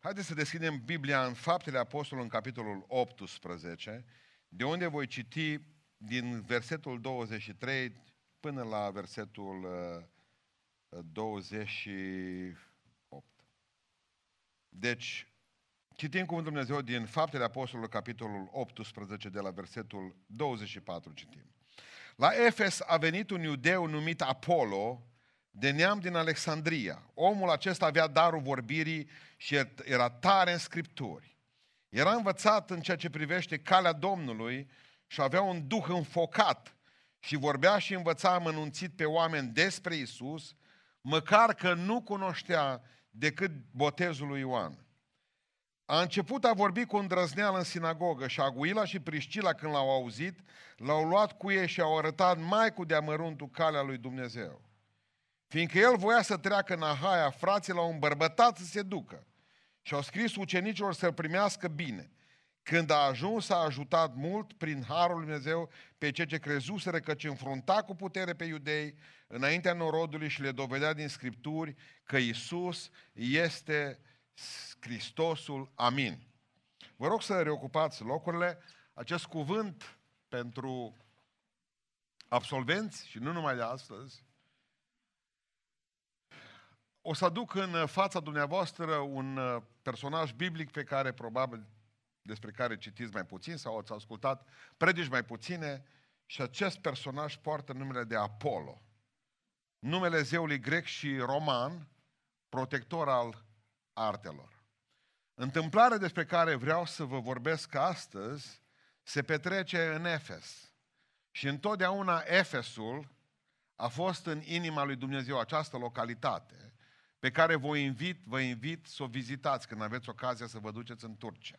Haideți să deschidem Biblia în Faptele Apostolului, în capitolul 18, de unde voi citi din versetul 23 până la versetul 28. Deci, citim cuvântul Dumnezeu din Faptele Apostolului, capitolul 18, de la versetul 24 citim. La Efes a venit un iudeu numit Apollo, de neam din Alexandria. Omul acesta avea darul vorbirii și era tare în scripturi. Era învățat în ceea ce privește calea Domnului și avea un duh înfocat și vorbea și învăța amănunțit pe oameni despre Isus, măcar că nu cunoștea decât botezul lui Ioan. A început a vorbi cu îndrăzneală în sinagogă și Aguila și Priscila când l-au auzit, l-au luat cu ei și au arătat mai cu deamăruntul calea lui Dumnezeu. Fiindcă el voia să treacă în Ahaia, frații l-au îmbărbătat să se ducă și au scris ucenicilor să-l primească bine. Când a ajuns, a ajutat mult prin Harul Lui Dumnezeu pe cei ce crezuseră că ce înfrunta cu putere pe iudei înaintea norodului și le dovedea din Scripturi că Isus este Hristosul. Amin. Vă rog să reocupați locurile. Acest cuvânt pentru absolvenți și nu numai de astăzi, o să aduc în fața dumneavoastră un uh, personaj biblic pe care probabil despre care citiți mai puțin sau ați ascultat predici mai puține și acest personaj poartă numele de Apollo. Numele zeului grec și roman, protector al artelor. Întâmplarea despre care vreau să vă vorbesc astăzi se petrece în Efes. Și întotdeauna Efesul a fost în inima lui Dumnezeu, această localitate, pe care vă invit, vă invit să o vizitați când aveți ocazia să vă duceți în Turcia.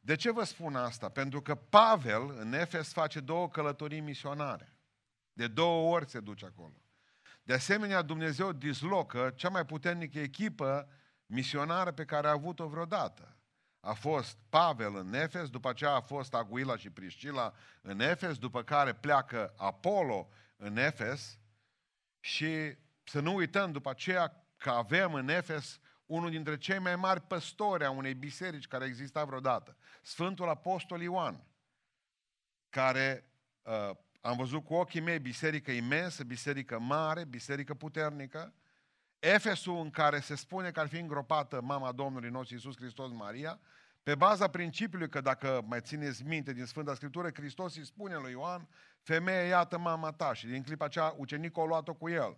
De ce vă spun asta? Pentru că Pavel în Efes face două călătorii misionare. De două ori se duce acolo. De asemenea, Dumnezeu dislocă cea mai puternică echipă misionară pe care a avut-o vreodată. A fost Pavel în Efes, după aceea a fost Aguila și Priscila în Efes, după care pleacă Apollo în Efes și să nu uităm după aceea că avem în Efes unul dintre cei mai mari păstori a unei biserici care exista vreodată, Sfântul Apostol Ioan, care uh, am văzut cu ochii mei biserică imensă, biserică mare, biserică puternică, Efesul în care se spune că ar fi îngropată mama Domnului nostru Iisus Hristos Maria, pe baza principiului că dacă mai țineți minte din Sfânta Scriptură, Hristos îi spune lui Ioan, femeie, iată mama ta. Și din clipa aceea ucenicul a luat-o cu el.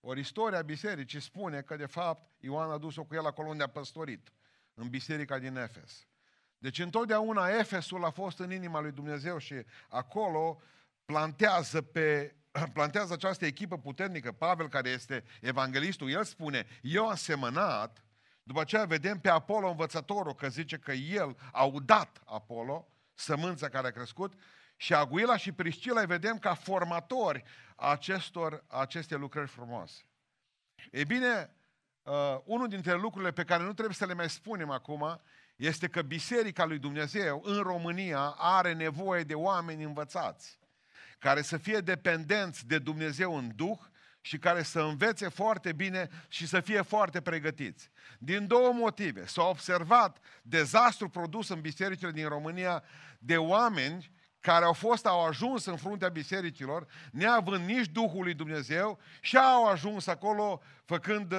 Ori istoria bisericii spune că, de fapt, Ioan a dus-o cu el acolo unde a păstorit, în biserica din Efes. Deci întotdeauna Efesul a fost în inima lui Dumnezeu și acolo plantează, pe, plantează această echipă puternică. Pavel, care este evanghelistul, el spune, eu am semănat, după aceea vedem pe Apollo învățătorul, că zice că el a udat Apollo, sămânța care a crescut, și Aguila și Priscila îi vedem ca formatori acestor, aceste lucrări frumoase. Ei bine, uh, unul dintre lucrurile pe care nu trebuie să le mai spunem acum este că Biserica lui Dumnezeu în România are nevoie de oameni învățați, care să fie dependenți de Dumnezeu în Duh și care să învețe foarte bine și să fie foarte pregătiți. Din două motive. S-a observat dezastru produs în bisericile din România de oameni care au fost, au ajuns în fruntea bisericilor, neavând nici Duhul lui Dumnezeu și au ajuns acolo făcând uh,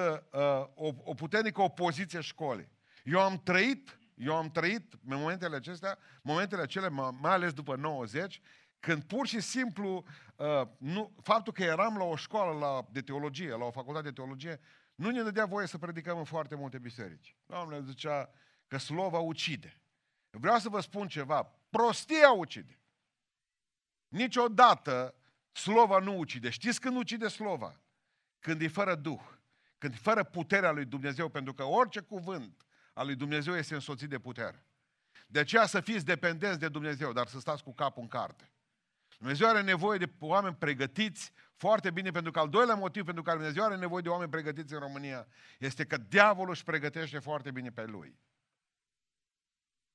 o, o puternică opoziție școlii. Eu am trăit, eu am trăit în momentele acestea, momentele acele, mai ales după 90, când pur și simplu, uh, nu, faptul că eram la o școală la, de teologie, la o facultate de teologie, nu ne dădea voie să predicăm în foarte multe biserici. Doamne zicea că slova ucide. Vreau să vă spun ceva, prostia ucide. Niciodată slova nu ucide. Știți când ucide slova? Când e fără Duh. Când e fără puterea lui Dumnezeu, pentru că orice cuvânt al lui Dumnezeu este însoțit de putere. De aceea să fiți dependenți de Dumnezeu, dar să stați cu capul în carte. Dumnezeu are nevoie de oameni pregătiți foarte bine, pentru că al doilea motiv pentru care Dumnezeu are nevoie de oameni pregătiți în România este că diavolul își pregătește foarte bine pe lui.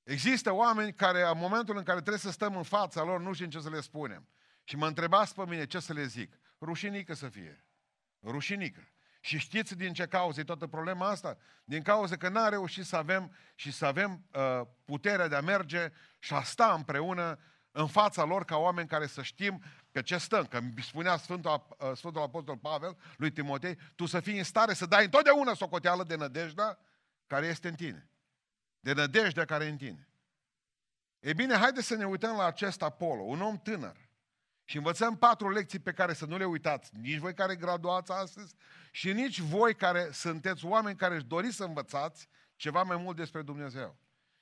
Există oameni care, în momentul în care trebuie să stăm în fața lor, nu știm ce să le spunem. Și mă întrebați pe mine ce să le zic. Rușinică să fie. Rușinică. Și știți din ce cauză e toată problema asta? Din cauza că n-a reușit să avem și să avem uh, puterea de a merge și a sta împreună în fața lor ca oameni care să știm pe ce stăm. Că spunea Sfântul, uh, Sfântul Apostol Pavel lui Timotei, tu să fii în stare să dai întotdeauna socoteală de nădejdea care este în tine. De nădejdea care e în tine. E bine, haideți să ne uităm la acest Apollo, un om tânăr. Și învățăm patru lecții pe care să nu le uitați, nici voi care graduați astăzi și nici voi care sunteți oameni care își doriți să învățați ceva mai mult despre Dumnezeu.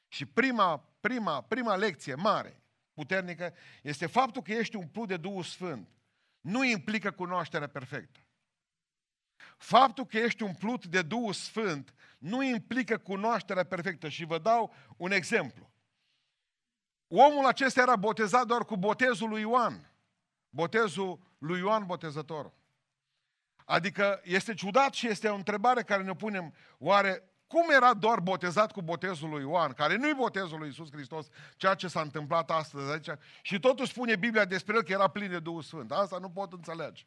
Și prima, prima, prima lecție mare, puternică, este faptul că ești umplut de Duhul Sfânt. Nu implică cunoașterea perfectă. Faptul că ești umplut de Duhul Sfânt nu implică cunoașterea perfectă. Și vă dau un exemplu. Omul acesta era botezat doar cu botezul lui Ioan. Botezul lui Ioan Botezător. Adică este ciudat și este o întrebare care ne punem, oare cum era doar botezat cu botezul lui Ioan, care nu-i botezul lui Isus Hristos, ceea ce s-a întâmplat astăzi aici, și totuși spune Biblia despre el că era plin de Duhul Sfânt. Asta nu pot înțelege.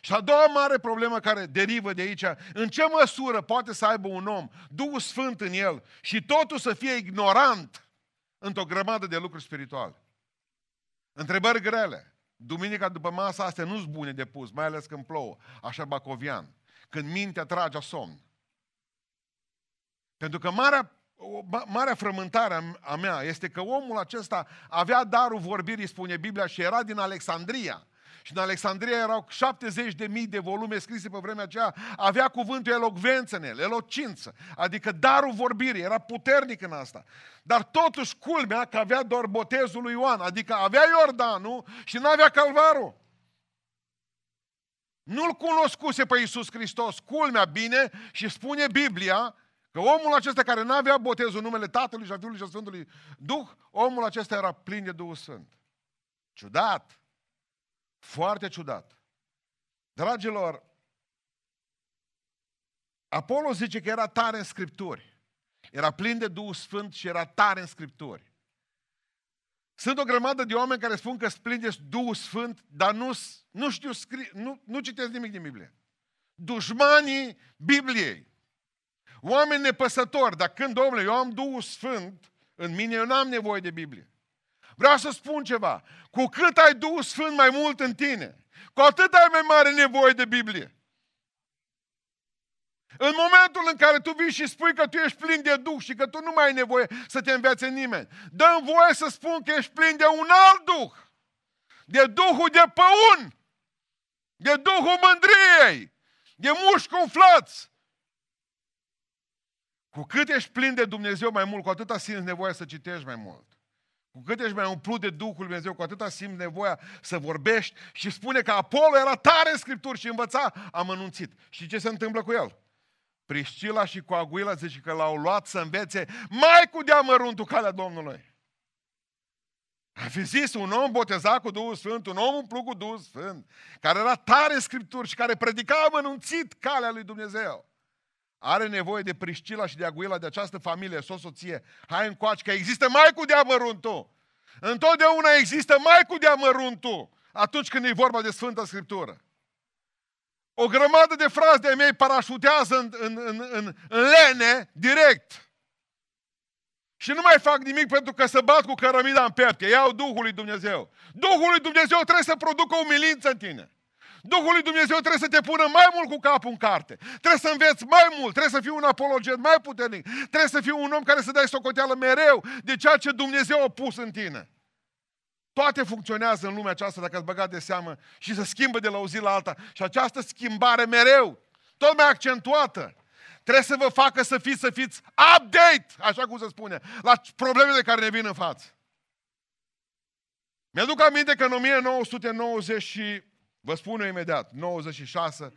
Și a doua mare problemă care derivă de aici, în ce măsură poate să aibă un om Duhul Sfânt în el și totul să fie ignorant într-o grămadă de lucruri spirituale? Întrebări grele. Duminica după masa astea nu-s bune de pus, mai ales când plouă, așa bacovian. Când mintea trage somn. Pentru că marea, marea frământare a mea este că omul acesta avea darul vorbirii, spune Biblia, și era din Alexandria. Și în Alexandria erau 70 de mii de volume scrise pe vremea aceea. Avea cuvântul elocvență în el, elocință. Adică darul vorbirii, era puternic în asta. Dar totuși culmea că avea doar botezul lui Ioan. Adică avea Iordanul și nu avea calvarul. Nu-L cunoscuse pe Iisus Hristos. Culmea bine și spune Biblia că omul acesta care nu avea botezul numele Tatălui și a Fiului și a Sfântului Duh, omul acesta era plin de Duhul Sfânt. Ciudat. Foarte ciudat. Dragilor, Apollo zice că era tare în Scripturi. Era plin de Duhul Sfânt și era tare în Scripturi. Sunt o grămadă de oameni care spun că sunt plin de Duhul Sfânt, dar nu, nu știu, scri, nu, nu citesc nimic din Biblie. Dușmanii Bibliei. Oameni nepăsători, dar când, domnule, eu am Duhul Sfânt, în mine eu n-am nevoie de Biblie. Vreau să spun ceva. Cu cât ai Duhul Sfânt mai mult în tine, cu atât ai mai mare nevoie de Biblie. În momentul în care tu vii și spui că tu ești plin de Duh și că tu nu mai ai nevoie să te învețe nimeni, dă voie să spun că ești plin de un alt Duh. De Duhul de păun. De Duhul mândriei. De mușchi umflați. Cu cât ești plin de Dumnezeu mai mult, cu atâta simți nevoia să citești mai mult. Cu cât ești mai umplut de Duhul Dumnezeu, cu atâta simți nevoia să vorbești și spune că Apollo era tare în Scripturi și învăța, am anunțit. Și ce se întâmplă cu el? Priscila și Coaguila zice că l-au luat să învețe mai cu deamăruntul calea Domnului. A fi zis un om botezat cu Duhul Sfânt, un om umplut cu Duhul Sfânt, care era tare în Scripturi și care predica amănunțit calea lui Dumnezeu. Are nevoie de Priscila și de Aguila, de această familie, o soție. Hai încoace că există mai cu deamăruntul. Întotdeauna există mai cu deamăruntul atunci când e vorba de Sfânta Scriptură. O grămadă de frați de mei parașutează în, în, în, în, în lene, direct. Și nu mai fac nimic pentru că să bat cu cărămida în piept, iau Duhul lui Dumnezeu. Duhul lui Dumnezeu trebuie să producă umilință în tine. Duhul lui Dumnezeu trebuie să te pună mai mult cu capul în carte. Trebuie să înveți mai mult, trebuie să fii un apologet mai puternic. Trebuie să fii un om care să dai socoteală mereu de ceea ce Dumnezeu a pus în tine. Toate funcționează în lumea aceasta dacă ați băgat de seamă și se schimbă de la o zi la alta. Și această schimbare mereu, tot mai accentuată, trebuie să vă facă să fiți, să fiți update, așa cum se spune, la problemele care ne vin în față. Mi-aduc aminte că în 1990 și Vă spun eu imediat, 96,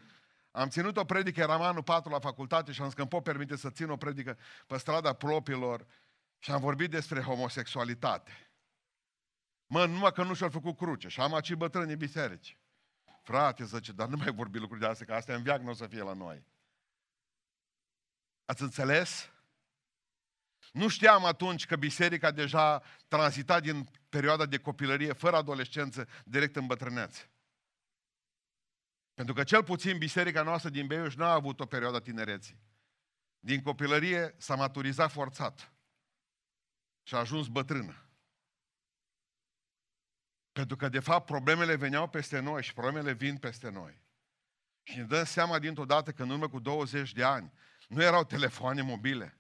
am ținut o predică, eram anul 4 la facultate și am zis că îmi pot permite să țin o predică pe strada propriilor și am vorbit despre homosexualitate. Mă, numai că nu și-au făcut cruce și am acei bătrâni biserici. Frate, zice, dar nu mai vorbi lucruri de astea, că astea în viac nu o să fie la noi. Ați înțeles? Nu știam atunci că biserica deja tranzita din perioada de copilărie, fără adolescență, direct în bătrânețe. Pentru că cel puțin biserica noastră din Beiuș nu a avut o perioadă tinereții. Din copilărie s-a maturizat forțat și a ajuns bătrână. Pentru că, de fapt, problemele veneau peste noi și problemele vin peste noi. Și ne dăm seama dintr-o dată că în urmă cu 20 de ani nu erau telefoane mobile.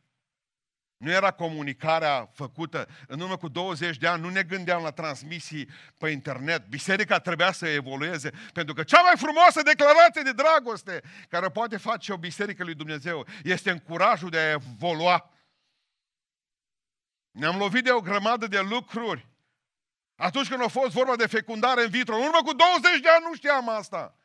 Nu era comunicarea făcută. În urmă cu 20 de ani nu ne gândeam la transmisii pe internet. Biserica trebuia să evolueze, pentru că cea mai frumoasă declarație de dragoste care poate face o biserică lui Dumnezeu este în curajul de a evolua. Ne-am lovit de o grămadă de lucruri. Atunci când a fost vorba de fecundare în vitro, în urmă cu 20 de ani nu știam asta.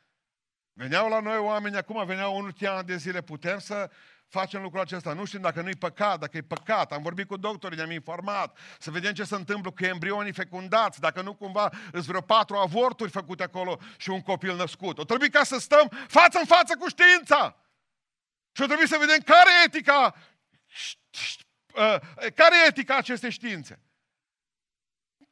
Veneau la noi oameni, acum veneau unul ani de zile, putem să facem lucrul acesta. Nu știm dacă nu-i păcat, dacă e păcat. Am vorbit cu doctorii, ne-am informat, să vedem ce se întâmplă cu embrionii fecundați, dacă nu cumva îți vreo patru avorturi făcute acolo și un copil născut. O trebuie ca să stăm față în față cu știința. Și o trebuie să vedem care e etica, uh, care e etica acestei științe.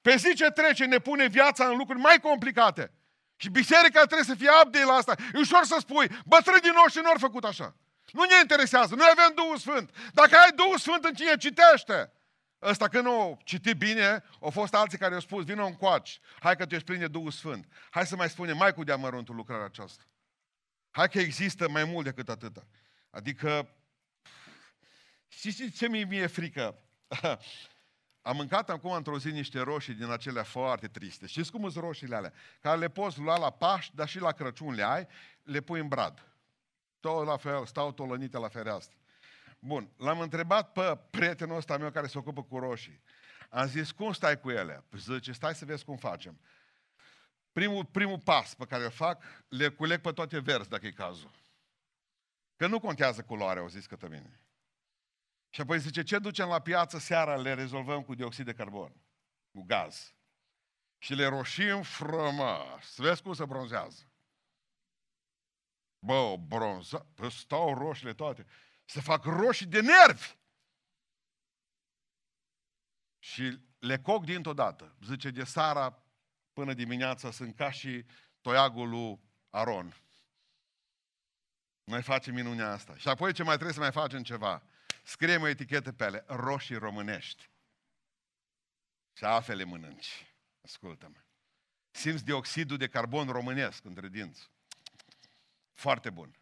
Pe zi ce trece ne pune viața în lucruri mai complicate. Și biserica trebuie să fie update la asta. E ușor să spui, bătrânii noștri nu au făcut așa. Nu ne interesează, noi avem Duhul Sfânt. Dacă ai Duhul Sfânt în cine citește. Ăsta când nu citi bine, au fost alții care au spus, vină un coaci, hai că tu ești plin de Duhul Sfânt. Hai să mai spunem mai cu deamăruntul lucrarea aceasta. Hai că există mai mult decât atâta. Adică, știți ce mi-e mie frică? Am mâncat acum într-o zi niște roșii din acelea foarte triste. Știți cum sunt roșiile alea? Care le poți lua la Paști, dar și la Crăciun le ai, le pui în brad. Tot la fel, stau tolănite la fereastră. Bun, l-am întrebat pe prietenul ăsta meu care se ocupă cu roșii. Am zis, cum stai cu ele? Păi zice, stai să vezi cum facem. Primul, primul pas pe care îl fac, le culeg pe toate verzi, dacă e cazul. Că nu contează culoarea, au zis către mine. Și apoi zice, ce ducem la piață seara, le rezolvăm cu dioxid de carbon, cu gaz. Și le roșim frumos. Să vezi cum se bronzează. Bă, bronza, păi stau roșile toate. Se fac roșii de nervi. Și le coc dintr-o dată. Zice, de seara până dimineața sunt ca și toiagul lui Aron. Noi facem minunea asta. Și apoi ce mai trebuie să mai facem ceva? Scriem o etichetă pe ele, roșii românești. Și afele mănânci. Ascultă-mă. Simți dioxidul de carbon românesc între dinți. Foarte bun.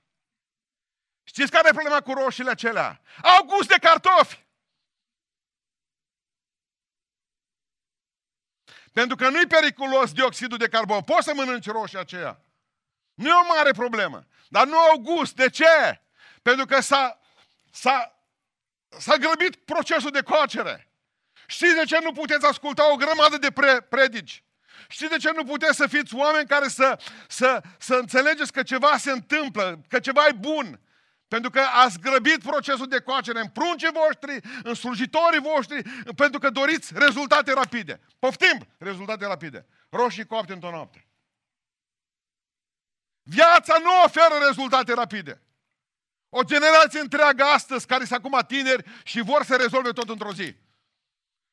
Știți care e problema cu roșiile acelea? Au gust de cartofi! Pentru că nu-i periculos dioxidul de carbon. Poți să mănânci roșii aceea. Nu e o mare problemă. Dar nu au gust. De ce? Pentru că s-a, s-a S-a grăbit procesul de coacere. Știți de ce nu puteți asculta o grămadă de pre- predici? Știți de ce nu puteți să fiți oameni care să, să, să înțelegeți că ceva se întâmplă, că ceva e bun? Pentru că ați grăbit procesul de coacere în pruncii voștri, în slujitorii voștri, pentru că doriți rezultate rapide. Poftim rezultate rapide. Roșii coapte într-o noapte. Viața nu oferă rezultate rapide. O generație întreagă astăzi care sunt acum tineri și vor să rezolve tot într-o zi.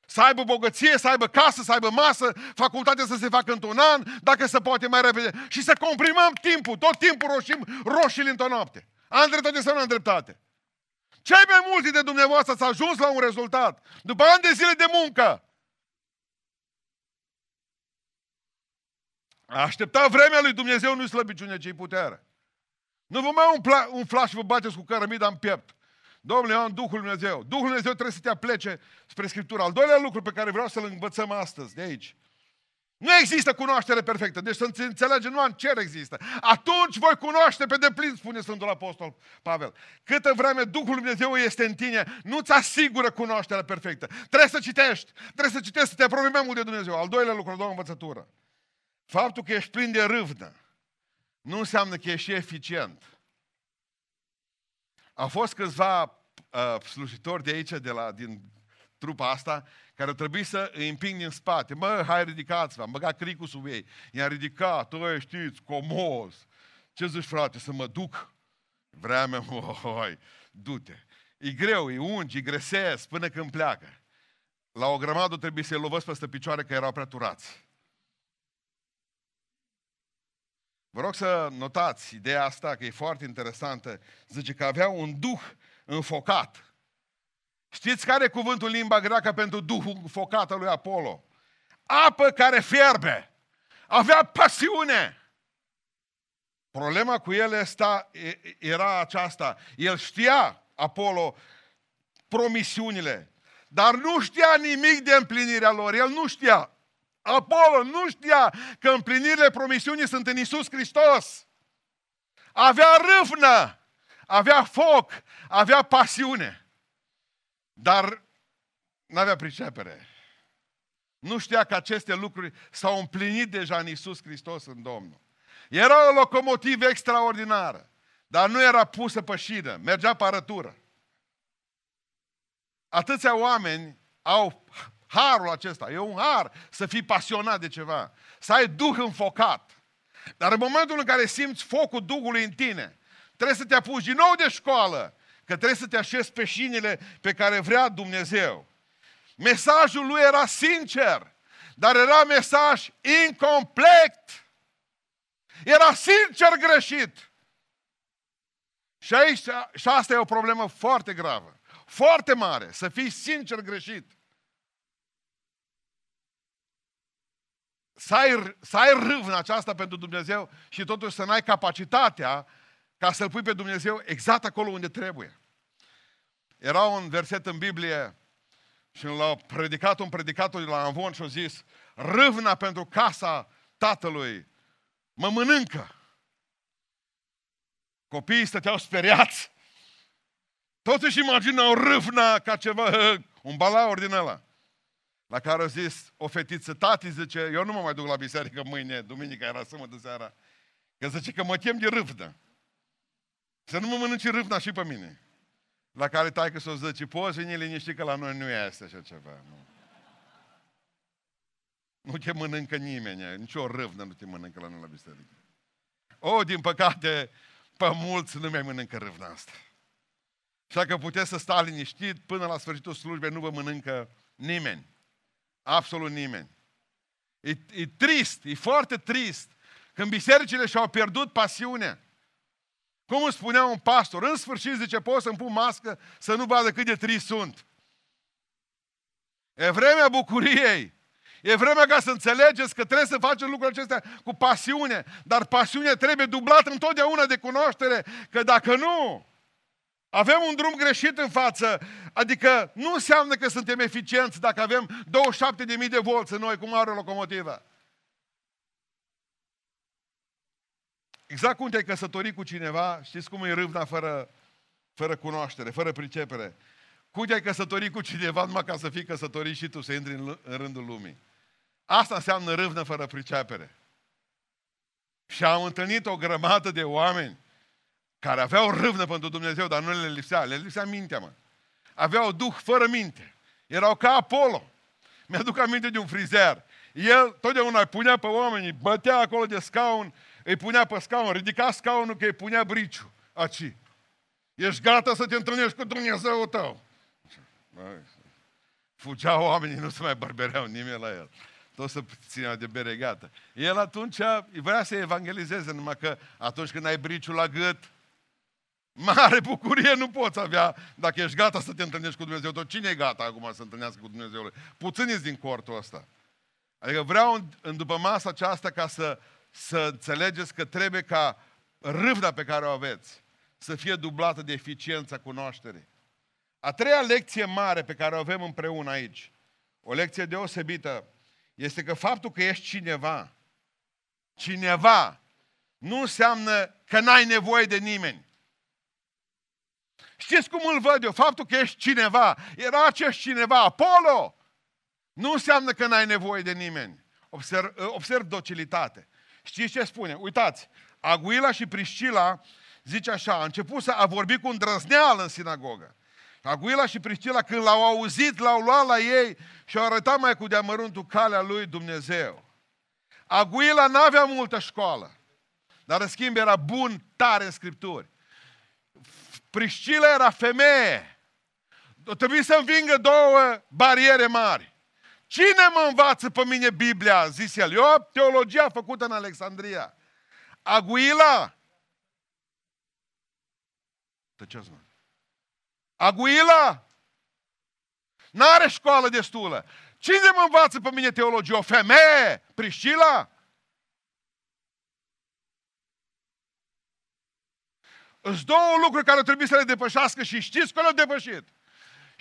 Să aibă bogăție, să aibă casă, să aibă masă, facultatea să se facă într-un an, dacă se poate mai repede. Și să comprimăm timpul, tot timpul roșim roșii într-o noapte. Am dreptate sau nu am dreptate? Cei mai mulți de dumneavoastră s-au ajuns la un rezultat. După ani de zile de muncă. A aștepta vremea lui Dumnezeu nu-i slăbiciune, ci putere. Nu vă mai umfla, umfla și vă bateți cu cărămida în piept. Domnule, eu am Duhul Dumnezeu. Duhul Dumnezeu trebuie să te aplece spre Scriptură. Al doilea lucru pe care vreau să-l învățăm astăzi, de aici. Nu există cunoaștere perfectă. Deci să înțelegem, nu în cer există. Atunci voi cunoaște pe deplin, spune Sfântul Apostol Pavel. Câtă vreme Duhul Dumnezeu este în tine, nu-ți asigură cunoașterea perfectă. Trebuie să citești. Trebuie să citești, să te apropii mai mult de Dumnezeu. Al doilea lucru, a doua învățătură. Faptul că ești plin de râvnă nu înseamnă că ești eficient. Au fost câțiva uh, slujitori de aici, de la, din trupa asta, care au trebuit să îi împing din spate. Mă, hai ridicați-vă, am băgat cricul sub ei. I-a ridicat, tu știți, comos. Ce zici, frate, să mă duc? Vremea, oi, du-te. E greu, e ungi, e gresesc până când pleacă. La o grămadă trebuie să-i lovăți peste picioare că erau prea turați. Vă rog să notați ideea asta, că e foarte interesantă. Zice că avea un duh înfocat. Știți care e cuvântul în limba greacă pentru duhul înfocat al lui Apollo? Apă care fierbe. Avea pasiune. Problema cu el esta, era aceasta. El știa, Apollo, promisiunile, dar nu știa nimic de împlinirea lor. El nu știa. Apollo nu știa că împlinirile promisiunii sunt în Isus Hristos. Avea râvnă, avea foc, avea pasiune, dar nu avea pricepere. Nu știa că aceste lucruri s-au împlinit deja în Isus Hristos în Domnul. Era o locomotivă extraordinară, dar nu era pusă pe șină, mergea pe arătură. Atâția oameni au harul acesta, e un har să fii pasionat de ceva, să ai duh înfocat. Dar în momentul în care simți focul Duhului în tine, trebuie să te apuci din nou de școală, că trebuie să te așezi pe șinile pe care vrea Dumnezeu. Mesajul lui era sincer, dar era mesaj incomplet. Era sincer greșit. Și aici, și asta e o problemă foarte gravă, foarte mare, să fii sincer greșit. Să ai, să ai râvnă aceasta pentru Dumnezeu și totuși să n-ai capacitatea ca să-L pui pe Dumnezeu exact acolo unde trebuie. Era un verset în Biblie și l-a predicat un predicator de la Anvon și a zis râvna pentru casa tatălui mă mănâncă. Copiii stăteau speriați. Toți își imaginau râvna ca ceva, un balaur din ăla. La care a zis o fetiță, tati, zice, eu nu mă mai duc la biserică mâine, duminica era sâmbătă seara. Că zice că mă chem de râvnă. Să nu mă mănânci râvna și pe mine. La care taică să o zice, poți veni liniștit că la noi nu este așa ceva. Nu. Nu te mănâncă nimeni, nici o râvnă nu te mănâncă la noi la biserică. O, din păcate, pe mulți nu mai mănâncă râvna asta. Așa că puteți să stați liniștit, până la sfârșitul slujbei nu vă mănâncă nimeni. Absolut nimeni. E, e trist, e foarte trist când bisericile și-au pierdut pasiunea. Cum îmi spunea un pastor, în sfârșit zice, pot să-mi pun mască să nu vadă cât de trist sunt. E vremea bucuriei. E vremea ca să înțelegeți că trebuie să facem lucrurile acestea cu pasiune, dar pasiunea trebuie dublată întotdeauna de cunoaștere, că dacă nu, avem un drum greșit în față, adică nu înseamnă că suntem eficienți dacă avem 27.000 de volți în noi, cum are o locomotivă. Exact cum te-ai căsătorit cu cineva, știți cum e râvna fără, fără cunoaștere, fără pricepere. Cum te-ai căsătorit cu cineva numai ca să fii căsătorit și tu, să intri în, în rândul lumii. Asta înseamnă râvnă fără pricepere. Și am întâlnit o grămadă de oameni care aveau râvnă pentru Dumnezeu, dar nu le lipsea, le lipsea mintea, mă. Aveau duh fără minte. Erau ca Apollo. Mi-aduc aminte de un frizer. El totdeauna îi punea pe oameni, bătea acolo de scaun, îi punea pe scaun, ridica scaunul că îi punea briciu. Aci. Ești gata să te întâlnești cu Dumnezeu tău. Fugeau oamenii, nu se mai bărbereau nimeni la el tot să ținea de bere gata. El atunci vrea să evangelizeze, numai că atunci când ai briciul la gât, mare bucurie nu poți avea dacă ești gata să te întâlnești cu Dumnezeu. Tot cine e gata acum să întâlnească cu Dumnezeu? Puțini din cortul ăsta. Adică vreau în, în după masa aceasta ca să, să înțelegeți că trebuie ca râvna pe care o aveți să fie dublată de eficiența cunoașterii. A treia lecție mare pe care o avem împreună aici, o lecție deosebită, este că faptul că ești cineva, cineva, nu înseamnă că n-ai nevoie de nimeni. Știți cum îl văd eu? Faptul că ești cineva, era acest cineva, Apollo, nu înseamnă că n-ai nevoie de nimeni. Observ, observ docilitate. Știți ce spune? Uitați, Aguila și Priscila zice așa, a început să a vorbi cu îndrăzneală în sinagogă. Aguila și Priscila, când l-au auzit, l-au luat la ei și au arătat mai cu deamăruntul calea lui Dumnezeu. Aguila n-avea multă școală, dar în schimb era bun, tare în Scripturi. Priscila era femeie. Trebuie să învingă două bariere mari. Cine mă învață pe mine Biblia? Zis el. Eu teologia făcută în Alexandria. Aguila. Tăceți, mă. Aguila. N-are școală destulă. Cine mă învață pe mine teologie? O femeie? Priscila? Sunt două lucruri care trebuie să le depășească și știți că le-au depășit.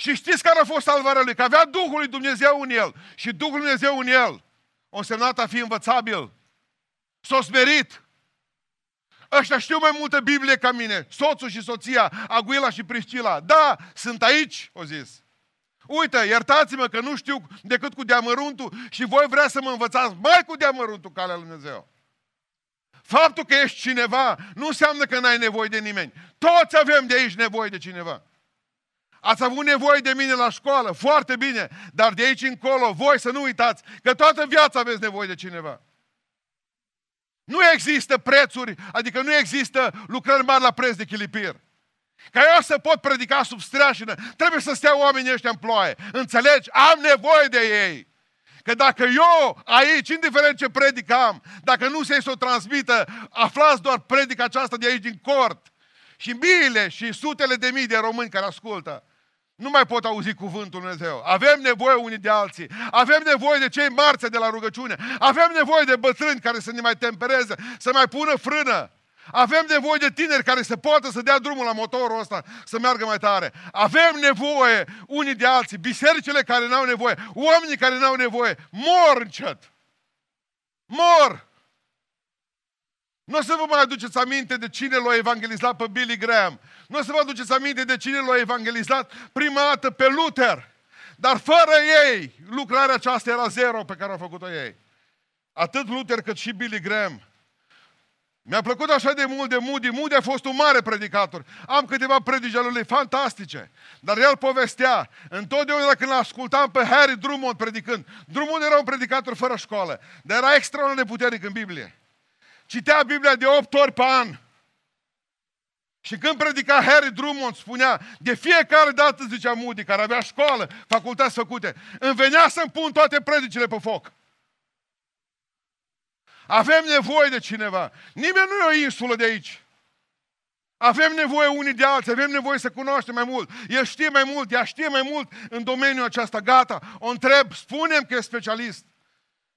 Și știți care a fost salvarea lui? Că avea Duhul lui Dumnezeu în el. Și Duhul lui Dumnezeu în el. O însemnat a fi învățabil. S-a smerit. Ăștia știu mai multă Biblie ca mine. Soțul și soția, Aguila și Priscila. Da, sunt aici, o zis. Uite, iertați-mă că nu știu decât cu deamăruntul și voi vrea să mă învățați mai cu deamăruntul calea lui Dumnezeu. Faptul că ești cineva nu înseamnă că n-ai nevoie de nimeni. Toți avem de aici nevoie de cineva. Ați avut nevoie de mine la școală, foarte bine, dar de aici încolo, voi să nu uitați că toată viața aveți nevoie de cineva. Nu există prețuri, adică nu există lucrări mari la preț de chilipir. Ca eu să pot predica sub streașină, trebuie să stea oamenii ăștia în ploaie. Înțelegi? Am nevoie de ei. Că dacă eu aici, indiferent ce predic am, dacă nu se să o transmită, aflați doar predica aceasta de aici din cort. Și miile și sutele de mii de români care ascultă. Nu mai pot auzi cuvântul Lui Dumnezeu. Avem nevoie unii de alții. Avem nevoie de cei marți de la rugăciune. Avem nevoie de bătrâni care să ne mai tempereze, să mai pună frână. Avem nevoie de tineri care să poată să dea drumul la motorul ăsta, să meargă mai tare. Avem nevoie unii de alții. Bisericile care n-au nevoie, oamenii care n-au nevoie, mor încet. Mor! Nu o să vă mai aduceți aminte de cine l-a evangelizat pe Billy Graham. Nu o să vă aduceți aminte de cine l-a evangelizat prima dată pe Luther. Dar fără ei, lucrarea aceasta era zero pe care a făcut-o ei. Atât Luther cât și Billy Graham. Mi-a plăcut așa de mult de Moody. Moody a fost un mare predicator. Am câteva predici ale lui fantastice. Dar el povestea. Întotdeauna când ascultam pe Harry Drummond predicând. Drummond era un predicator fără școală. Dar era extraordinar de puternic în Biblie. Citea Biblia de 8 ori pe an. Și când predica Harry Drummond, spunea, de fiecare dată, zicea Moody, care avea școală, facultăți făcute, îmi venea să-mi pun toate predicile pe foc. Avem nevoie de cineva. Nimeni nu e o insulă de aici. Avem nevoie unii de alții, avem nevoie să cunoaștem mai mult. El știe mai mult, ea știe mai mult în domeniul acesta. Gata, o întreb, spunem că e specialist.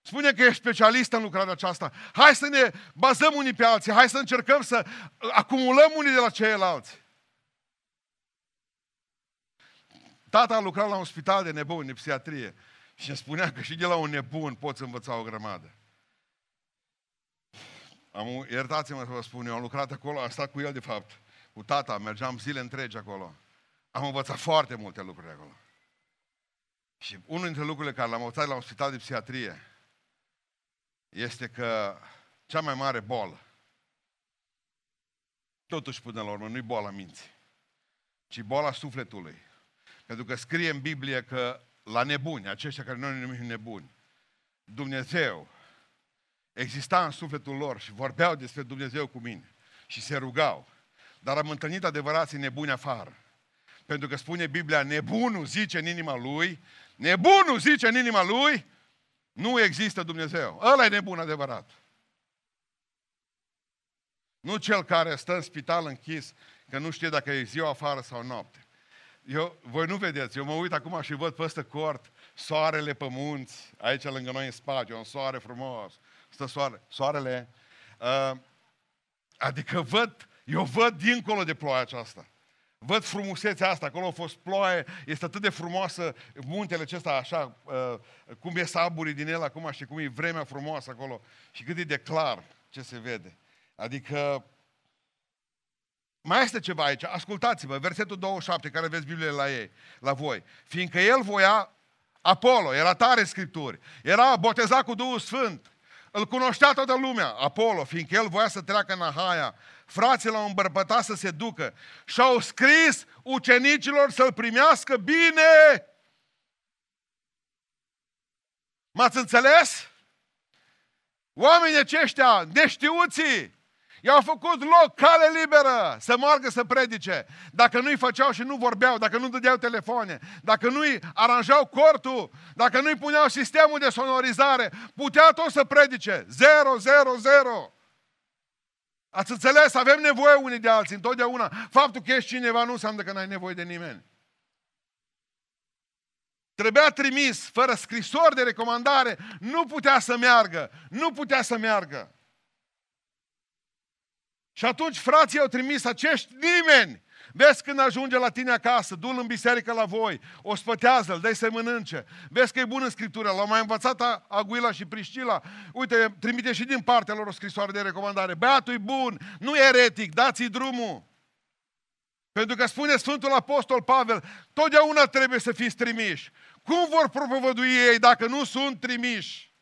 Spune că ești specialist în lucrarea aceasta. Hai să ne bazăm unii pe alții. Hai să încercăm să acumulăm unii de la ceilalți. Tata a lucrat la un spital de nebuni, de psiatrie. Și îmi spunea că și de la un nebun poți învăța o grămadă. Am, iertați-mă să vă spun, eu am lucrat acolo, am stat cu el de fapt, cu tata, mergeam zile întregi acolo. Am învățat foarte multe lucruri acolo. Și unul dintre lucrurile care l-am învățat la un spital de psiatrie este că cea mai mare bolă, totuși până la urmă, nu-i boala minții, ci boala sufletului. Pentru că scrie în Biblie că la nebuni, aceștia care noi ne numim nebuni, Dumnezeu exista în sufletul lor și vorbeau despre Dumnezeu cu mine și se rugau. Dar am întâlnit adevărații nebuni afară. Pentru că spune Biblia, nebunul zice în inima lui, nebunul zice în inima lui, nu există Dumnezeu. Ăla e nebun adevărat. Nu cel care stă în spital închis, că nu știe dacă e ziua afară sau noapte. Eu, voi nu vedeți, eu mă uit acum și văd peste cort soarele pe munți, aici lângă noi în spațiu, un soare frumos, stă soare, soarele. Uh, adică văd, eu văd dincolo de ploaia aceasta. Văd frumusețea asta, acolo a fost ploaie, este atât de frumoasă, muntele acesta așa, uh, cum e saburii din el acum și cum e vremea frumoasă acolo și cât e de clar ce se vede. Adică, mai este ceva aici, ascultați-vă, versetul 27, care aveți Biblie la ei, la voi. Fiindcă el voia Apollo, era tare Scripturi, era botezat cu Duhul Sfânt, îl cunoștea toată lumea, Apollo, fiindcă el voia să treacă în Ahaia, frații l-au îmbărbătat să se ducă și au scris ucenicilor să-l primească bine. M-ați înțeles? Oamenii aceștia, neștiuții, i-au făcut loc, cale liberă, să meargă să predice. Dacă nu-i făceau și nu vorbeau, dacă nu dădeau telefoane, dacă nu-i aranjau cortul, dacă nu-i puneau sistemul de sonorizare, putea tot să predice. Zero, zero, zero. Ați înțeles? Avem nevoie unii de alții, întotdeauna. Faptul că ești cineva nu înseamnă că n-ai nevoie de nimeni. Trebuia trimis, fără scrisori de recomandare, nu putea să meargă, nu putea să meargă. Și atunci frații au trimis acești nimeni. Vezi când ajunge la tine acasă, du-l în biserică la voi, o spătează-l, dai să mănânce. Vezi că e bun în Scriptură, l-au mai învățat Aguila și Priscila. Uite, trimite și din partea lor o scrisoare de recomandare. Băiatul e bun, nu e eretic, dați-i drumul. Pentru că spune Sfântul Apostol Pavel, totdeauna trebuie să fiți trimiși. Cum vor propovădui ei dacă nu sunt trimiși?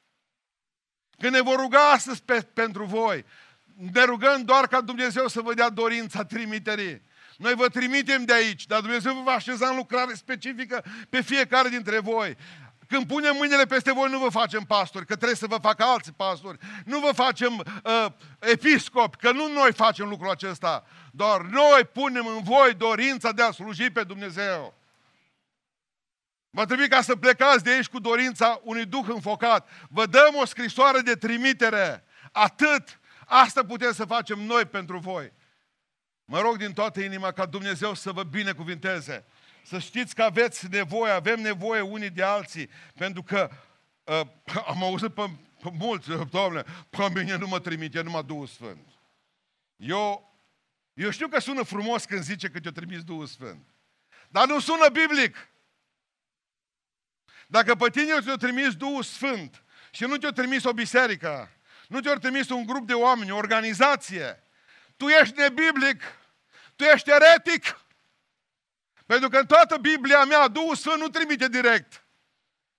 Când ne vor ruga astăzi pe, pentru voi, ne rugăm doar ca Dumnezeu să vă dea dorința trimiterii. Noi vă trimitem de aici, dar Dumnezeu vă va așeza în lucrare specifică pe fiecare dintre voi. Când punem mâinile peste voi, nu vă facem pastori, că trebuie să vă facă alți pastori. Nu vă facem uh, episcopi, că nu noi facem lucrul acesta. Doar noi punem în voi dorința de a sluji pe Dumnezeu. Va trebui ca să plecați de aici cu dorința unui duh înfocat. Vă dăm o scrisoare de trimitere. Atât. Asta putem să facem noi pentru voi. Mă rog din toată inima ca Dumnezeu să vă binecuvinteze. Să știți că aveți nevoie, avem nevoie unii de alții, pentru că uh, am auzit pe, pe mulți, doamne, pe mine nu mă trimite numai Duhul Sfânt. Eu, eu știu că sună frumos când zice că te-a trimis Duhul Sfânt. Dar nu sună biblic. Dacă pe tine ți-a trimis Duhul Sfânt și nu te-a trimis o biserică, nu te-a trimis un grup de oameni, o organizație, tu ești nebiblic, tu ești eretic. Pentru că în toată Biblia mea Duhul Sfânt nu trimite direct,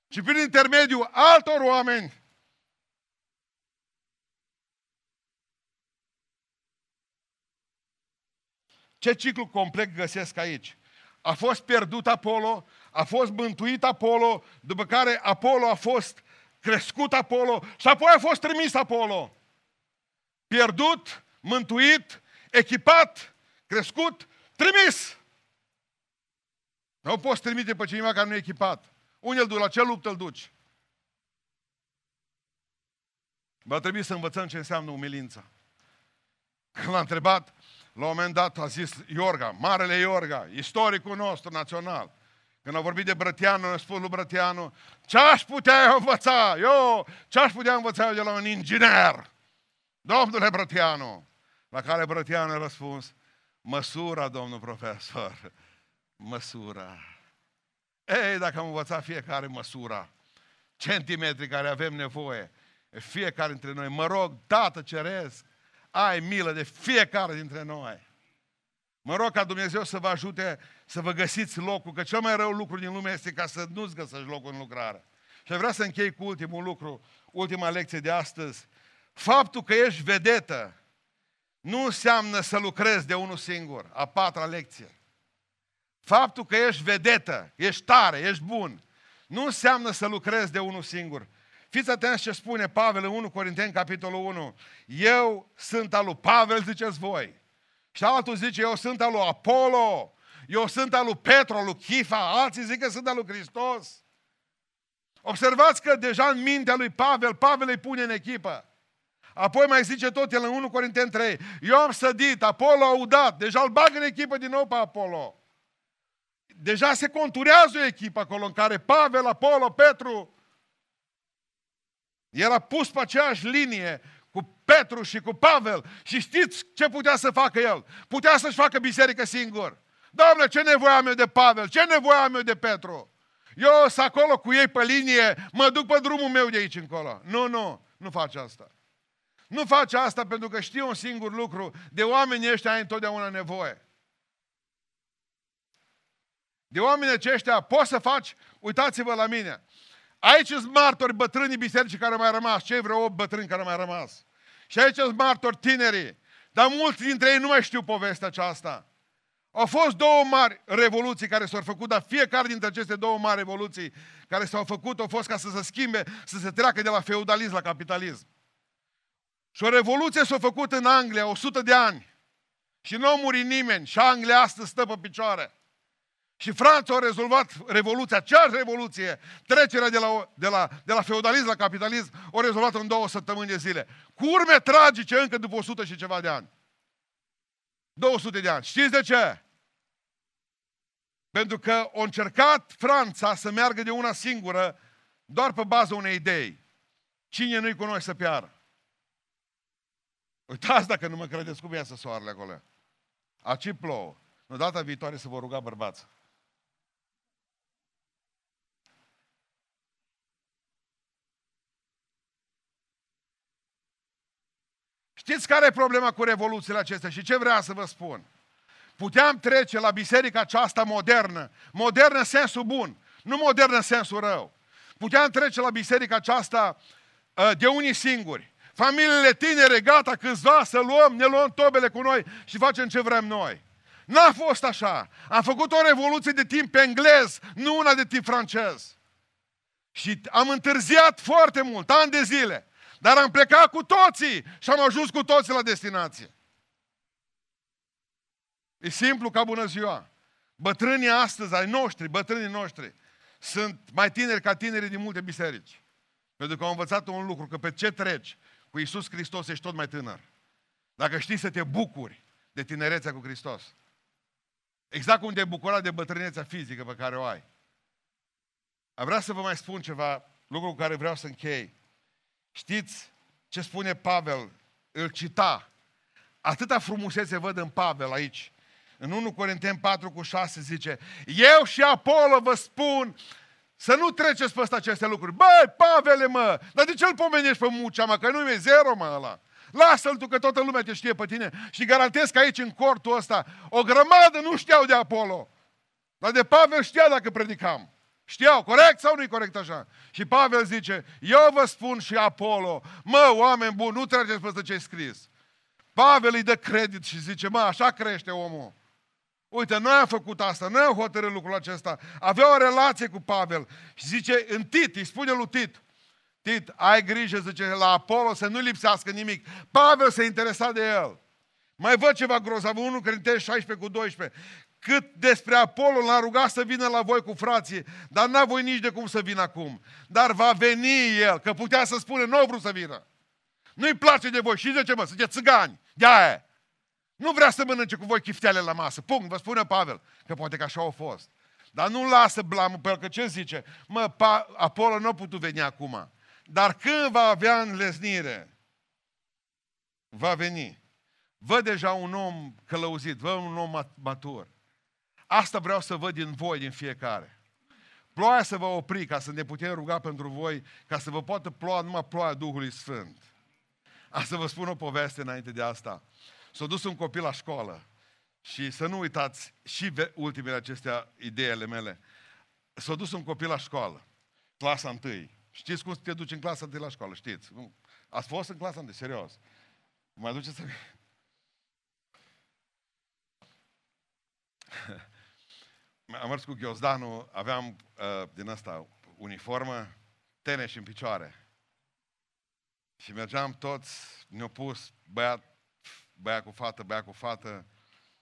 ci prin intermediul altor oameni. Ce ciclu complet găsesc aici? A fost pierdut Apollo, a fost mântuit Apollo, după care Apollo a fost crescut Apollo și apoi a fost trimis Apollo. Pierdut, mântuit, echipat, crescut, trimis. Nu poți trimite pe cineva care nu e echipat. Unde îl duci? La ce luptă îl duci? Va trebui să învățăm ce înseamnă umilința. Când l-a întrebat, la un moment dat a zis Iorga, Marele Iorga, istoricul nostru național. Când a vorbit de Brătianu, a spus lui Brătianu, ce aș putea învăța? Eu, ce aș putea învăța eu de la un inginer? Domnule Brătianu. La care Brătianu a răspuns, măsura, domnul profesor, măsura. Ei, dacă am învățat fiecare măsura, centimetri care avem nevoie, fiecare dintre noi, mă rog, Tată Ceresc, ai milă de fiecare dintre noi. Mă rog ca Dumnezeu să vă ajute să vă găsiți locul, că cel mai rău lucru din lume este ca să nu-ți găsești locul în lucrare. Și vreau să închei cu ultimul lucru, ultima lecție de astăzi. Faptul că ești vedetă nu înseamnă să lucrezi de unul singur. A patra lecție. Faptul că ești vedetă, ești tare, ești bun, nu înseamnă să lucrezi de unul singur. Fiți atenți ce spune Pavel în 1 Corinteni, capitolul 1. Eu sunt al lui Pavel, ziceți voi. Și altul zice, eu sunt al lui Apollo, eu sunt al lui Petru, al lui Chifa, alții zic că sunt al lui Hristos. Observați că deja în mintea lui Pavel, Pavel îi pune în echipă. Apoi mai zice tot el în 1 Corinteni 3, eu am sădit, Apollo a udat, deja îl bag în echipă din nou pe Apollo. Deja se conturează o echipă acolo în care Pavel, Apollo, Petru, era pus pe aceeași linie cu Petru și cu Pavel. Și știți ce putea să facă el? Putea să-și facă biserică singur. Doamne, ce nevoie am eu de Pavel? Ce nevoie am eu de Petru? Eu sunt acolo cu ei pe linie, mă duc pe drumul meu de aici încolo. Nu, nu, nu faci asta. Nu faci asta pentru că știi un singur lucru, de oamenii ăștia ai întotdeauna nevoie. De oamenii aceștia poți să faci, uitați-vă la mine, Aici sunt martori bătrânii bisericii care au mai rămas, cei vreo 8 bătrâni care au mai rămas. Și aici sunt martori tinerii. Dar mulți dintre ei nu mai știu povestea aceasta. Au fost două mari revoluții care s-au făcut, dar fiecare dintre aceste două mari revoluții care s-au făcut au fost ca să se schimbe, să se treacă de la feudalism la capitalism. Și o revoluție s-a făcut în Anglia 100 de ani. Și nu a murit nimeni. Și Anglia astăzi stă pe picioare. Și Franța a rezolvat revoluția, aceeași revoluție, trecerea de la, de, la, de la feudalism la capitalism, o rezolvat în două săptămâni de zile. Cu urme tragice încă după 100 și ceva de ani. 200 de ani. Știți de ce? Pentru că a încercat Franța să meargă de una singură doar pe baza unei idei. Cine nu-i cu noi să piară? Uitați dacă nu mă credeți cum iasă soarele acolo. Aci plouă. Nu data viitoare să vă ruga bărbați. Știți care e problema cu revoluțiile acestea și ce vreau să vă spun? Puteam trece la biserica aceasta modernă, modernă în sensul bun, nu modernă în sensul rău. Puteam trece la biserica aceasta uh, de unii singuri. Familiile tinere, gata, câțiva să luăm, ne luăm tobele cu noi și facem ce vrem noi. N-a fost așa. Am făcut o revoluție de timp englez, nu una de timp francez. Și am întârziat foarte mult, ani de zile. Dar am plecat cu toții și am ajuns cu toții la destinație. E simplu ca bună ziua. Bătrânii astăzi, ai noștri, bătrânii noștri, sunt mai tineri ca tinerii din multe biserici. Pentru că au învățat un lucru, că pe ce treci cu Isus Hristos ești tot mai tânăr. Dacă știi să te bucuri de tinerețea cu Hristos. Exact cum te bucura de bătrânețea fizică pe care o ai. Am vrea să vă mai spun ceva, lucru cu care vreau să închei. Știți ce spune Pavel? Îl cita. Atâta frumusețe văd în Pavel aici. În 1 Corinteni 4 cu 6 zice, eu și Apollo vă spun să nu treceți peste aceste lucruri. Băi, Pavele, mă, dar de ce îl pomenești pe Mucea, mă, că nu e zero, mă, ăla. Lasă-l tu că toată lumea te știe pe tine și garantez că aici în cortul ăsta o grămadă nu știau de Apollo. Dar de Pavel știa dacă predicam. Știau, corect sau nu-i corect așa? Și Pavel zice, eu vă spun și Apollo, mă, oameni buni, nu treceți peste ce scris. Pavel îi dă credit și zice, mă, așa crește omul. Uite, noi am făcut asta, noi am hotărât lucrul acesta. Avea o relație cu Pavel și zice, în Tit, îi spune lui Tit, Tit, ai grijă, zice, la Apollo să nu lipsească nimic. Pavel se interesa de el. Mai văd ceva grozav, 1 Corinteni 16 cu 12. Cât despre Apollo l-a rugat să vină la voi cu frații, dar n-a voi nici de cum să vină acum. Dar va veni el, că putea să spune, nu vreau să vină. Nu-i place de voi. Și de ce, mă? Sunteți țigani. de aia. Nu vrea să mănânce cu voi chifteale la masă. Punct, vă spune Pavel. Că poate că așa a fost. Dar nu lasă blamul pe el, că ce zice? Mă, pa, Apollo nu a putut veni acum. Dar când va avea înleznire, va veni. Văd deja un om călăuzit, văd un om matur. Asta vreau să văd din voi, din fiecare. Ploaia să vă opri ca să ne putem ruga pentru voi, ca să vă poată ploa numai ploaia Duhului Sfânt. A să vă spun o poveste înainte de asta. S-a dus un copil la școală și să nu uitați și ultimele acestea ideile mele. S-a dus un copil la școală, clasa întâi. Știți cum te duci în clasa întâi la școală, știți? Ați fost în clasa întâi, serios. Mai duceți să... Am mers cu ghiozdanul, aveam uh, din asta uniformă, teneși în picioare. Și mergeam toți, ne-au pus băiat, băiat cu fată, băiat cu fată,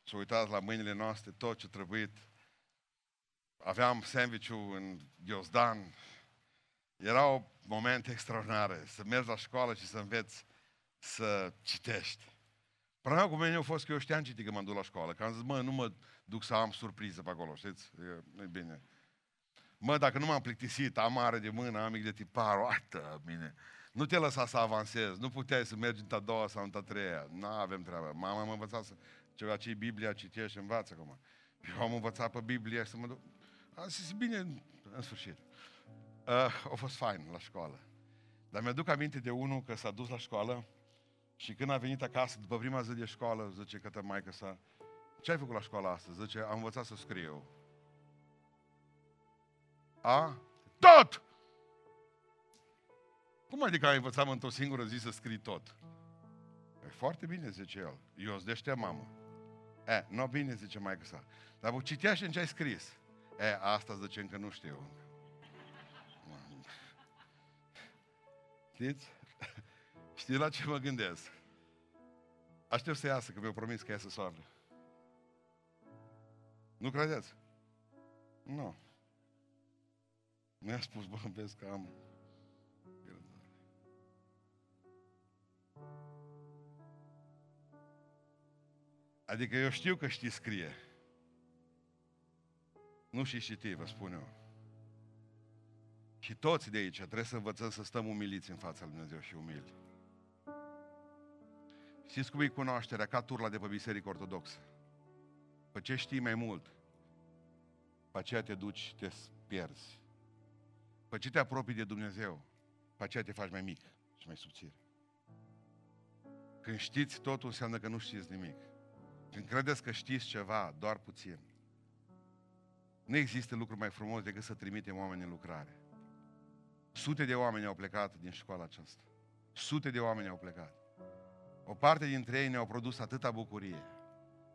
s au uitat la mâinile noastre, tot ce trebuit. Aveam sandwich în ghiozdan. Erau momente extraordinare, să mergi la școală și să înveți să citești. Problema cu mine a fost că eu știam citi când m-am dus la școală. Că am zis, mă, nu mă duc să am surpriză pe acolo, știți? nu e bine. Mă, dacă nu m-am plictisit, am mare de mână, am mic de tipar, uite, bine. Nu te lăsa să avansezi, nu puteai să mergi în a doua sau în a treia. Nu avem treabă. Mama m-a învățat să, ceva ce Biblia citești și învață acum. Eu am învățat pe Biblie să mă duc. Am zis, bine, în sfârșit. Uh, a fost fain la școală. Dar mi-aduc aminte de unul că s-a dus la școală și când a venit acasă, după prima zi de școală, zice către maică sa, ce ai făcut la școală astăzi? Zice, am învățat să scriu. A? Tot! Cum adică ai învățat într-o singură zi să scrii tot? E foarte bine, zice el. Eu îți dește mamă. E, nu bine, zice mai sa. Dar vă citea și în ce ai scris. E, asta zice încă nu știu. Știți? Știi la ce mă gândesc? Aștept să iasă, că mi-au promis că iasă soarele. Nu credeți? Nu. Mi-a spus, bă, vezi că am Adică eu știu că știi scrie. Nu și citi, vă spun eu. Și toți de aici trebuie să învățăm să stăm umiliți în fața lui Dumnezeu și umili. Știți cum e cunoașterea ca turla de pe biserică ortodoxă? Pe ce știi mai mult, pe aceea te duci, te pierzi. Pe ce te apropii de Dumnezeu, pe aceea te faci mai mic și mai subțire. Când știți totul, înseamnă că nu știți nimic. Când credeți că știți ceva, doar puțin. Nu există lucru mai frumos decât să trimitem oameni în lucrare. Sute de oameni au plecat din școala aceasta. Sute de oameni au plecat. O parte dintre ei ne-au produs atâta bucurie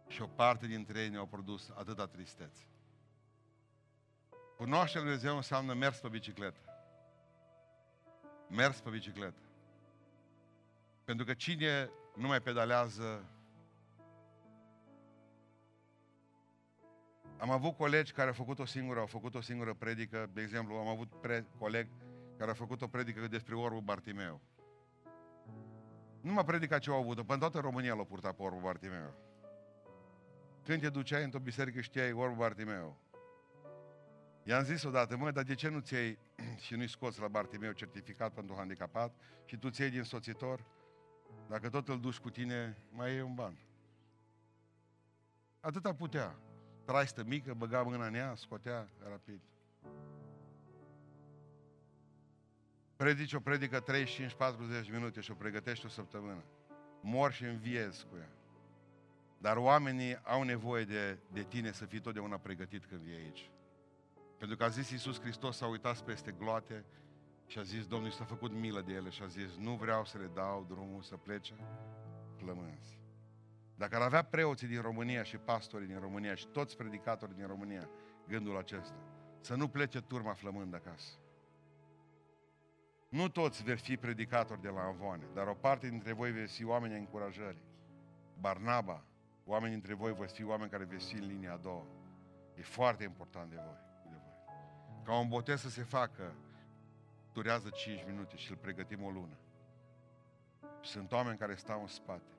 și o parte dintre ei ne-au produs atâta tristețe. Cunoașterea Lui Dumnezeu înseamnă mers pe bicicletă. Mers pe bicicletă. Pentru că cine nu mai pedalează Am avut colegi care au făcut o singură, au făcut o singură predică, de exemplu, am avut pre- coleg care a făcut o predică despre orbul Bartimeu. Nu m-a predicat ce au avut până toată România l-a purtat pe orbul Bartimeu. Când te duceai într-o biserică știai orbul Bartimeu. I-am zis odată, mă, dar de ce nu ți iei și nu-i scoți la Bartimeu certificat pentru handicapat și tu ți iei din soțitor? Dacă tot îl duci cu tine, mai iei un ban. Atâta putea. Traistă mică, băga mâna în ea, scotea rapid. Predici o predică 35-40 minute și o pregătești o săptămână. Mor și înviezi cu ea. Dar oamenii au nevoie de, de tine să fii totdeauna pregătit când vii aici. Pentru că a zis Iisus Hristos, s-a uitat peste gloate și a zis, Domnul s-a făcut milă de ele și a zis, nu vreau să le dau drumul să plece flămânzi. Dacă ar avea preoții din România și pastorii din România și toți predicatorii din România gândul acesta, să nu plece turma flămând acasă. Nu toți veți fi predicatori de la Avoane, dar o parte dintre voi veți fi oameni încurajări. Barnaba, oameni dintre voi veți fi oameni care veți fi în linia a doua. E foarte important de voi. De voi. Ca un botez să se facă, durează 5 minute și îl pregătim o lună. Sunt oameni care stau în spate.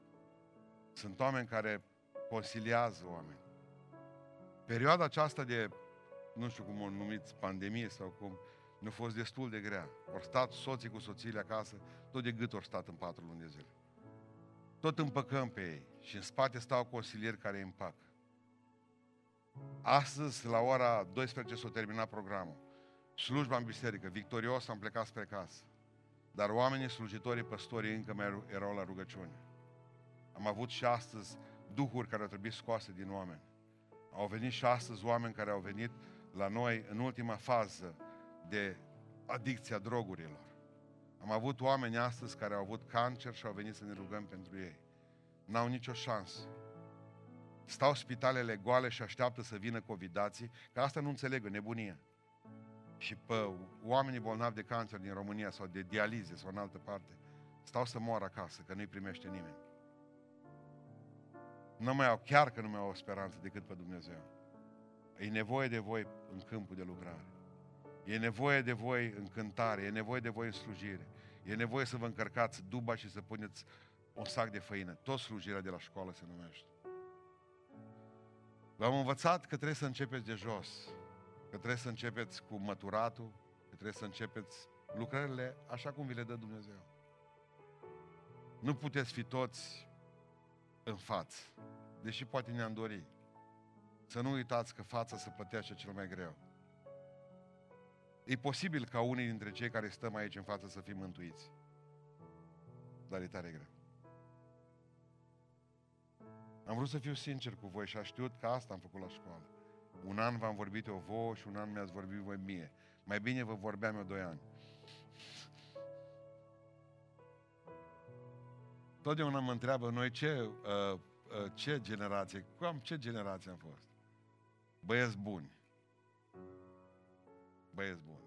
Sunt oameni care consiliază oameni. Perioada aceasta de, nu știu cum o numiți, pandemie sau cum, nu a fost destul de grea. Au stat soții cu soțiile acasă, tot de gât au stat în patru luni de zile. Tot împăcăm pe ei și în spate stau consilieri care îi împacă. Astăzi, la ora 12, s-a terminat programul. Slujba în biserică, victorios am plecat spre casă. Dar oamenii, slujitorii, păstorii încă mai erau la rugăciune. Am avut și astăzi duhuri care au trebuit scoase din oameni. Au venit și astăzi oameni care au venit la noi în ultima fază de adicția drogurilor. Am avut oameni astăzi care au avut cancer și au venit să ne rugăm pentru ei. N-au nicio șansă. Stau spitalele goale și așteaptă să vină covidații, că asta nu înțeleg, nebunie. Și pe oamenii bolnavi de cancer din România sau de dialize sau în altă parte, stau să moară acasă, că nu-i primește nimeni. Nu mai au, chiar că nu mai au o speranță decât pe Dumnezeu. E nevoie de voi în câmpul de lucrare. E nevoie de voi în cântare, e nevoie de voi în slujire. E nevoie să vă încărcați duba și să puneți un sac de făină. Tot slujirea de la școală se numește. V-am învățat că trebuie să începeți de jos, că trebuie să începeți cu măturatul, că trebuie să începeți lucrările așa cum vi le dă Dumnezeu. Nu puteți fi toți în față, deși poate ne-am dori. Să nu uitați că fața se plătește cel mai greu. E posibil ca unii dintre cei care stăm aici în față să fim mântuiți. Dar e tare greu. Am vrut să fiu sincer cu voi și a știut că asta am făcut la școală. Un an v-am vorbit eu vouă și un an mi-ați vorbit voi mie. Mai bine vă vorbeam eu doi ani. Totdeauna mă întreabă noi ce, uh, uh, ce generație, cam ce generație am fost. Băieți buni. Băieți buni.